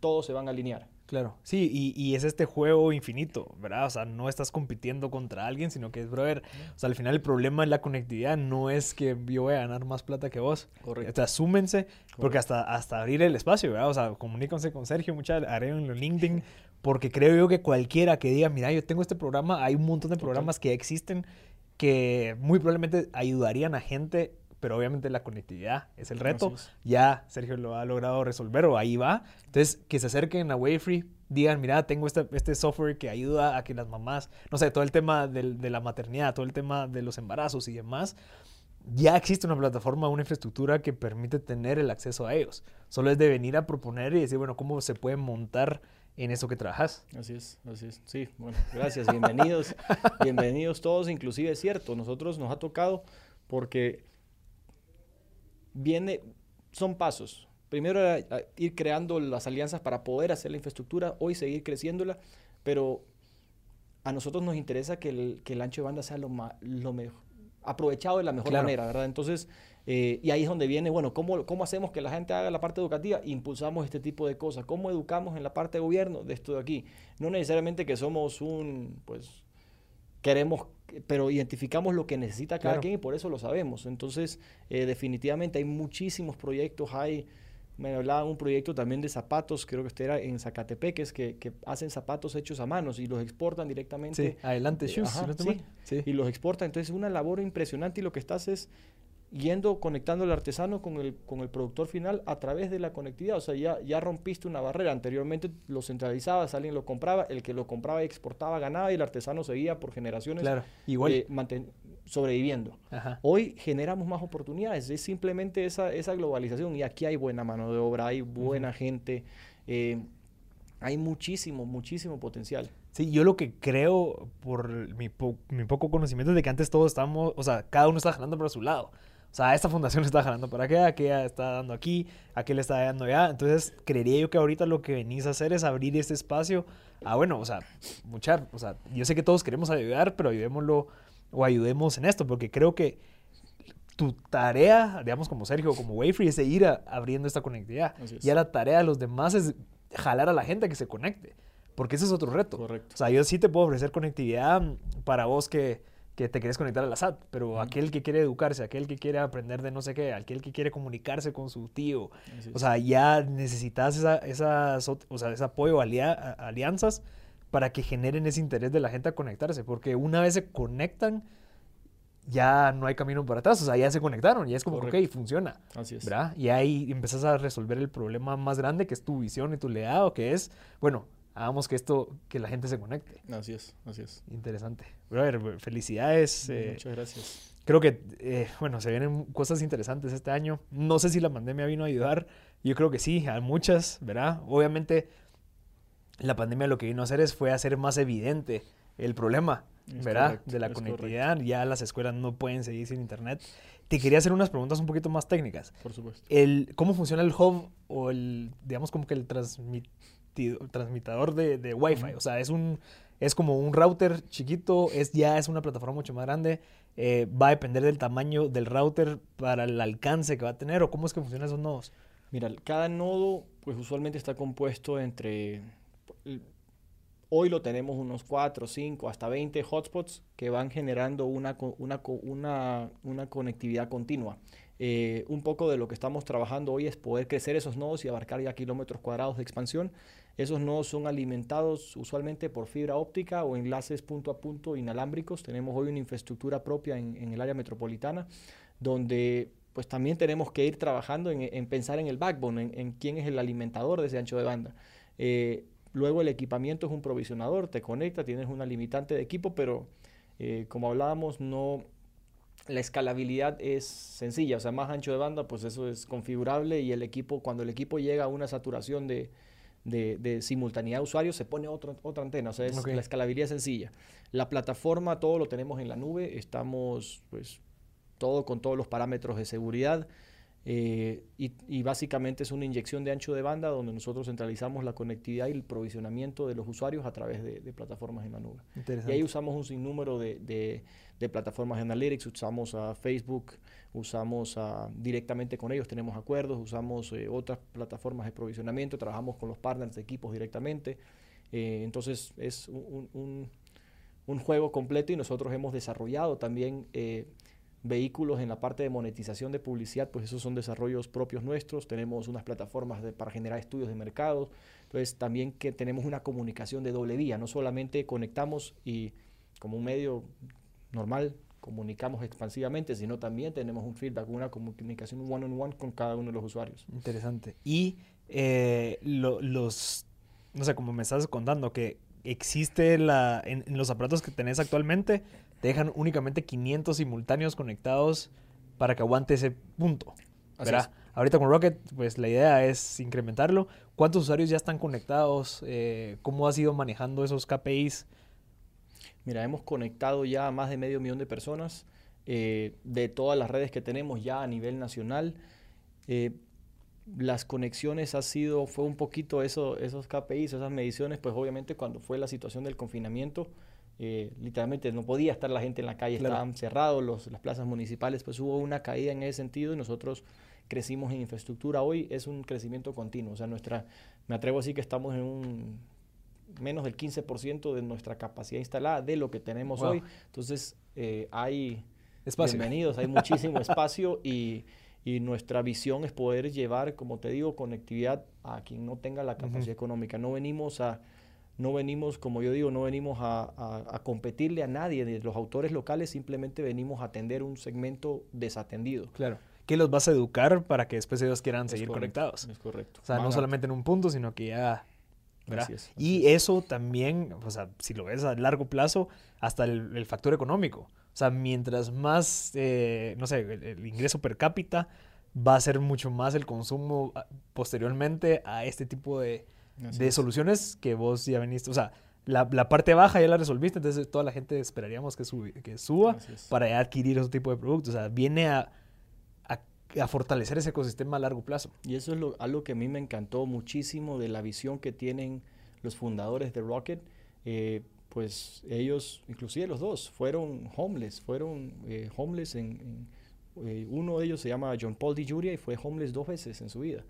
todos se van a alinear. Claro, sí, y, es este juego infinito, ¿verdad? O sea, no estás compitiendo contra alguien, sino que es, brother, o sea, al final el problema en la conectividad no es que yo voy a ganar más plata que vos. Correcto. O sea, súmense, porque hasta, hasta abrir el espacio, ¿verdad? O sea, comuníquense con Sergio, muchas haré en LinkedIn, porque creo yo que cualquiera que diga, mira, yo tengo este programa, hay un montón de programas que existen que muy probablemente ayudarían a gente pero obviamente la conectividad es el reto. Ya Sergio lo ha logrado resolver o ahí va. Entonces, que se acerquen a Wayfree, digan, mira, tengo este, este software que ayuda a que las mamás, no sé, todo el tema de la maternidad, todo el tema de los embarazos y demás, ya existe una plataforma, una infraestructura que permite tener el acceso a ellos. Solo es de venir a proponer y decir, bueno, ¿cómo se puede montar en eso que trabajas? Así es, así es. Sí, bueno, gracias, bienvenidos, (laughs) bienvenidos todos, inclusive es cierto, nosotros nos ha tocado porque viene, son pasos. Primero era ir creando las alianzas para poder hacer la infraestructura, hoy seguir creciéndola, pero a nosotros nos interesa que el, que el ancho de banda sea lo, lo mejor, aprovechado de la mejor manera, ¿verdad? Entonces, eh, y ahí es donde viene, bueno, ¿cómo, ¿cómo hacemos que la gente haga la parte educativa? Impulsamos este tipo de cosas. ¿Cómo educamos en la parte de gobierno de esto de aquí? No necesariamente que somos un, pues, queremos pero identificamos lo que necesita cada quien y por eso lo sabemos. Entonces, eh, definitivamente hay muchísimos proyectos, hay, me hablaban un proyecto también de zapatos, creo que este era en Zacatepeques, que, que hacen zapatos hechos a manos y los exportan directamente. Sí, adelante, shoes, sí, y los exportan. Entonces, es una labor impresionante y lo que estás es yendo, conectando al artesano con el, con el productor final a través de la conectividad. O sea, ya, ya rompiste una barrera. Anteriormente lo centralizabas, alguien lo compraba, el que lo compraba y exportaba ganaba y el artesano seguía por generaciones claro, igual. Eh, sobreviviendo. Hoy generamos más oportunidades, es simplemente esa, esa globalización y aquí hay buena mano de obra, hay buena gente, eh, hay muchísimo, muchísimo potencial. Sí, yo lo que creo por mi, mi poco conocimiento es de que antes todos estábamos, o sea, cada uno está jalando por su lado. O sea, esta fundación está jalando para acá, aquella está dando aquí, aquel está dando allá. Entonces, creería yo que ahorita lo que venís a hacer es abrir este espacio a, bueno, o sea, muchar, o sea, yo sé que todos queremos ayudar, pero ayudémoslo o ayudemos en esto, porque creo que tu tarea, digamos como Sergio, como Wayfree, es ir abriendo esta conectividad. Y la tarea de los demás es jalar a la gente que se conecte, porque ese es otro reto. Correcto. O sea, yo sí te puedo ofrecer conectividad para vos que que te quieres conectar a la SAT, pero aquel que quiere educarse, aquel que quiere aprender de no sé qué, aquel que quiere comunicarse con su tío, o sea, ya necesitas esa, esas, o sea, ese apoyo, alianzas para que generen ese interés de la gente a conectarse, porque una vez se conectan, ya no hay camino para atrás, o sea, ya se conectaron, ya es como, ok, funciona. Así es. ¿verdad? Y ahí empezás a resolver el problema más grande que es tu visión y tu legado, que es, bueno, hagamos que esto, que la gente se conecte. Así es, así es. Interesante. Brother, felicidades. Eh, Muchas gracias. Creo que, eh, bueno, se vienen cosas interesantes este año. No sé si la pandemia vino a ayudar. Yo creo que sí, a muchas, ¿verdad? Obviamente, la pandemia lo que vino a hacer es, fue hacer más evidente el problema, ¿verdad? de la conectividad. Ya las escuelas no pueden seguir sin internet. Te quería hacer unas preguntas un poquito más técnicas. Por supuesto. El, ¿Cómo funciona el hub o el, digamos, como que el transmit transmitador de, de Wi-Fi. O sea, es, un, es como un router chiquito, es, ya es una plataforma mucho más grande. Eh, va a depender del tamaño del router para el alcance que va a tener o cómo es que funcionan esos nodos. Mira, cada nodo pues usualmente está compuesto entre... Hoy lo tenemos unos 4, 5, hasta 20 hotspots que van generando una, una, una, una conectividad continua. Eh, un poco de lo que estamos trabajando hoy es poder crecer esos nodos y abarcar ya kilómetros cuadrados de expansión esos nodos son alimentados usualmente por fibra óptica o enlaces punto a punto inalámbricos. Tenemos hoy una infraestructura propia en, el área metropolitana donde pues también tenemos que ir trabajando en, pensar en el backbone, en, quién es el alimentador de ese ancho de banda. Eh, luego el equipamiento es un provisionador, te conecta, tienes una limitante de equipo, pero eh, como hablábamos, no, la escalabilidad es sencilla, o sea, más ancho de banda, pues eso es configurable y el equipo, cuando el equipo llega a una saturación de, de, simultaneidad de usuarios, se pone otra otra antena. O sea, es, la escalabilidad es sencilla. La plataforma, todo lo tenemos en la nube. Estamos, pues, todo con todos los parámetros de seguridad. Eh, y, básicamente es una inyección de ancho de banda donde nosotros centralizamos la conectividad y el provisionamiento de los usuarios a través de, plataformas en la nube. Y ahí usamos un sinnúmero de, de, plataformas de analytics, usamos a Facebook, usamos directamente con ellos, tenemos acuerdos, usamos eh, otras plataformas de provisionamiento, trabajamos con los partners de equipos directamente. Eh, entonces es un, un, juego completo y nosotros hemos desarrollado también vehículos en la parte de monetización de publicidad, pues esos son desarrollos propios nuestros, tenemos unas plataformas para generar estudios de mercado, entonces también que tenemos una comunicación de doble vía, no solamente conectamos y como un medio normal comunicamos expansivamente, sino también tenemos un feedback, una comunicación one-on-one con cada uno de los usuarios. Interesante. Y eh, los, no sé, como me estás contando, que existe la, en, los aparatos que tenés actualmente, te dejan únicamente 500 simultáneos conectados para que aguante ese punto. ¿verdad? Ahorita con Rocket, pues la idea es incrementarlo. ¿Cuántos usuarios ya están conectados? Eh, ¿Cómo has ido manejando esos KPIs? Mira, hemos conectado ya a más de medio millón de personas eh, de todas las redes que tenemos ya a nivel nacional. Eh, las conexiones ha sido, fue un poquito eso, esos KPIs, esas mediciones, pues obviamente cuando fue la situación del confinamiento, eh, literalmente no podía estar la gente en la calle, estaban cerrados los, las plazas municipales, pues hubo una caída en ese sentido y nosotros crecimos en infraestructura. Hoy es un crecimiento continuo, o sea, nuestra, me atrevo a decir que estamos en un menos del 15% de nuestra capacidad instalada de lo que tenemos hoy. Entonces, eh, hay espacio. bienvenidos, hay muchísimo (laughs) espacio y, y, nuestra visión es poder llevar, como te digo, conectividad a quien no tenga la capacidad económica. No venimos a no venimos, como yo digo, no venimos a, competirle a nadie los autores locales, simplemente venimos a atender un segmento desatendido. Claro. ¿Qué los vas a educar para que después ellos quieran seguir conectados? Es correcto. O sea, no solamente en un punto, sino que ya... y eso también, o sea, si lo ves a largo plazo, hasta el, factor económico. O sea, mientras más, eh, no sé, el, ingreso per cápita va a ser mucho más el consumo ah, posteriormente a este tipo de, de soluciones que vos ya veniste. O sea, la, la, parte baja ya la resolviste, entonces toda la gente esperaríamos que, que suba para adquirir ese tipo de productos. O sea, viene a, a, fortalecer ese ecosistema a largo plazo. Y eso es lo, algo que a mí me encantó muchísimo de la visión que tienen los fundadores de Rocket. Eh, pues ellos, inclusive los dos, fueron homeless, fueron eh, homeless en, eh, uno de ellos se llama John Paul DiGiuria y fue homeless dos veces en su vida.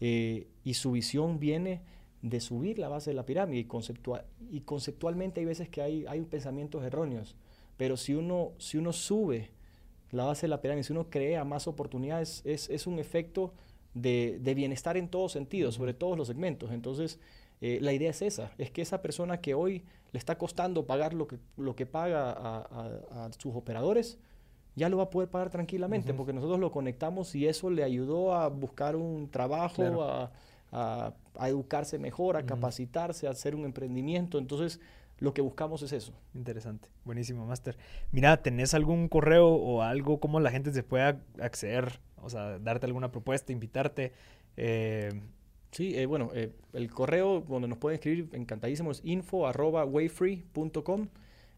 Eh, y su visión viene de subir la base de la pirámide. Y, conceptual, y conceptualmente hay veces que hay, hay pensamientos erróneos, pero si uno, si uno sube la base de la pirámide, si uno crea más oportunidades, es, es un efecto de, de, bienestar en todos sentidos, sobre todos los segmentos. Entonces, eh, la idea es esa, es que esa persona que hoy le está costando pagar lo que, lo que paga a, a sus operadores, ya lo va a poder pagar tranquilamente, porque nosotros lo conectamos y eso le ayudó a buscar un trabajo, a, a, educarse mejor, a capacitarse, a hacer un emprendimiento. Entonces, lo que buscamos es eso. Interesante, buenísimo, Master. Mira, ¿tenés algún correo o algo como la gente se pueda acceder? O sea, darte alguna propuesta, invitarte. Eh, sí, eh, bueno, eh, el correo donde nos pueden escribir, encantadísimo, es info arroba wayfree.com.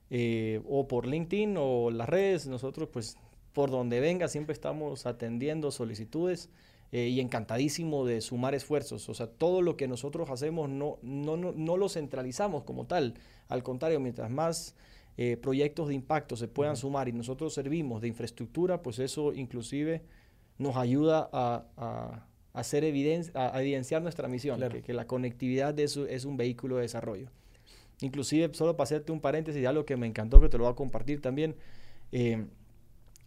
Eh, o por LinkedIn o las redes. Nosotros, pues, por donde venga, siempre estamos atendiendo solicitudes eh, y encantadísimo de sumar esfuerzos. O sea, todo lo que nosotros hacemos no, no, no, no lo centralizamos como tal. Al contrario, mientras más eh, proyectos de impacto se puedan sumar y nosotros servimos de infraestructura, pues eso inclusive nos ayuda a, a, hacer evidencia, a, evidenciar nuestra misión, que, que, la conectividad de eso es un vehículo de desarrollo. Inclusive, solo para hacerte un paréntesis, algo que me encantó, que te lo voy a compartir también, eh,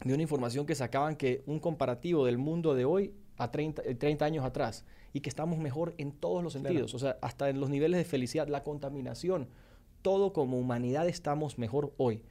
de una información que sacaban que un comparativo del mundo de hoy a 30, 30 eh, años atrás y que estamos mejor en todos los sentidos, o sea, hasta en los niveles de felicidad, la contaminación, todo como humanidad estamos mejor hoy.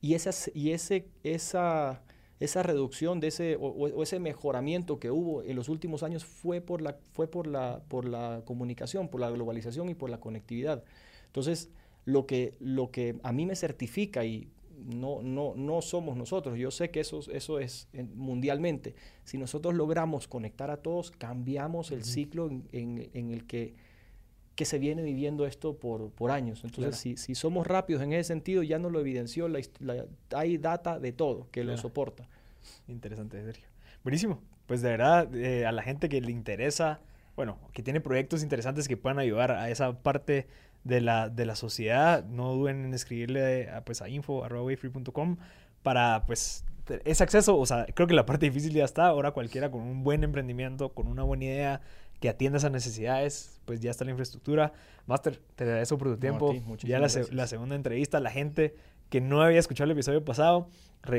Y, esa, y ese, esa, esa reducción de ese, o, ese mejoramiento que hubo en los últimos años fue, por la, fue por, la, por la comunicación, por la globalización y por la conectividad. Entonces, lo que, lo que a mí me certifica y no, no, no somos nosotros, yo sé que eso, eso es mundialmente, si nosotros logramos conectar a todos, cambiamos el ciclo en, el que, que, se viene viviendo esto por, por años. Entonces, si, si, somos rápidos en ese sentido, ya nos lo evidenció, la, hay data de todo que lo soporta. Interesante, Sergio. Buenísimo. Pues de verdad, eh, a la gente que le interesa, bueno, que tiene proyectos interesantes que puedan ayudar a esa parte de la, de la sociedad, no duden en escribirle a, pues, a info.wayfree.com para pues ese acceso, o sea, creo que la parte difícil ya está, ahora cualquiera con un buen emprendimiento, con una buena idea que atienda esas necesidades, pues ya está la infraestructura. Master, te agradezco por tu tiempo. ya la, la, segunda entrevista, la gente que no había escuchado el episodio pasado,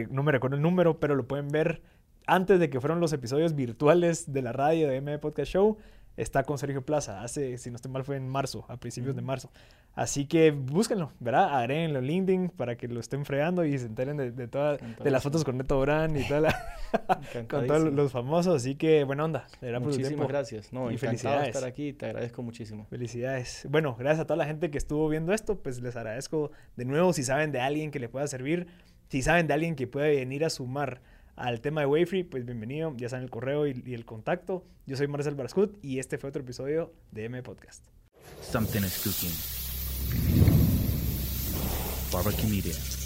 no me recuerdo el número, pero lo pueden ver antes de que fueron los episodios virtuales de la radio de M Podcast Show está con Sergio Plaza. Hace, si no estoy mal, fue en marzo, a principios de marzo. Así que búsquenlo, ¿verdad? Agréguenlo en LinkedIn para que lo estén fregando y se enteren de, de todas de las fotos con Neto Brand y toda (laughs) con todos los famosos. Así que buena onda. Muchísimas gracias. No, y felicidades. estar aquí. Te agradezco muchísimo. Felicidades. Bueno, gracias a toda la gente que estuvo viendo esto. Pues les agradezco de nuevo. Si saben de alguien que le pueda servir, si saben de alguien que pueda venir a sumar al tema de Wayfree, pues bienvenido, ya saben el correo y, el contacto. Yo soy Marcel Barascut y este fue otro episodio de M Podcast. Something is cooking. Barbecue Media.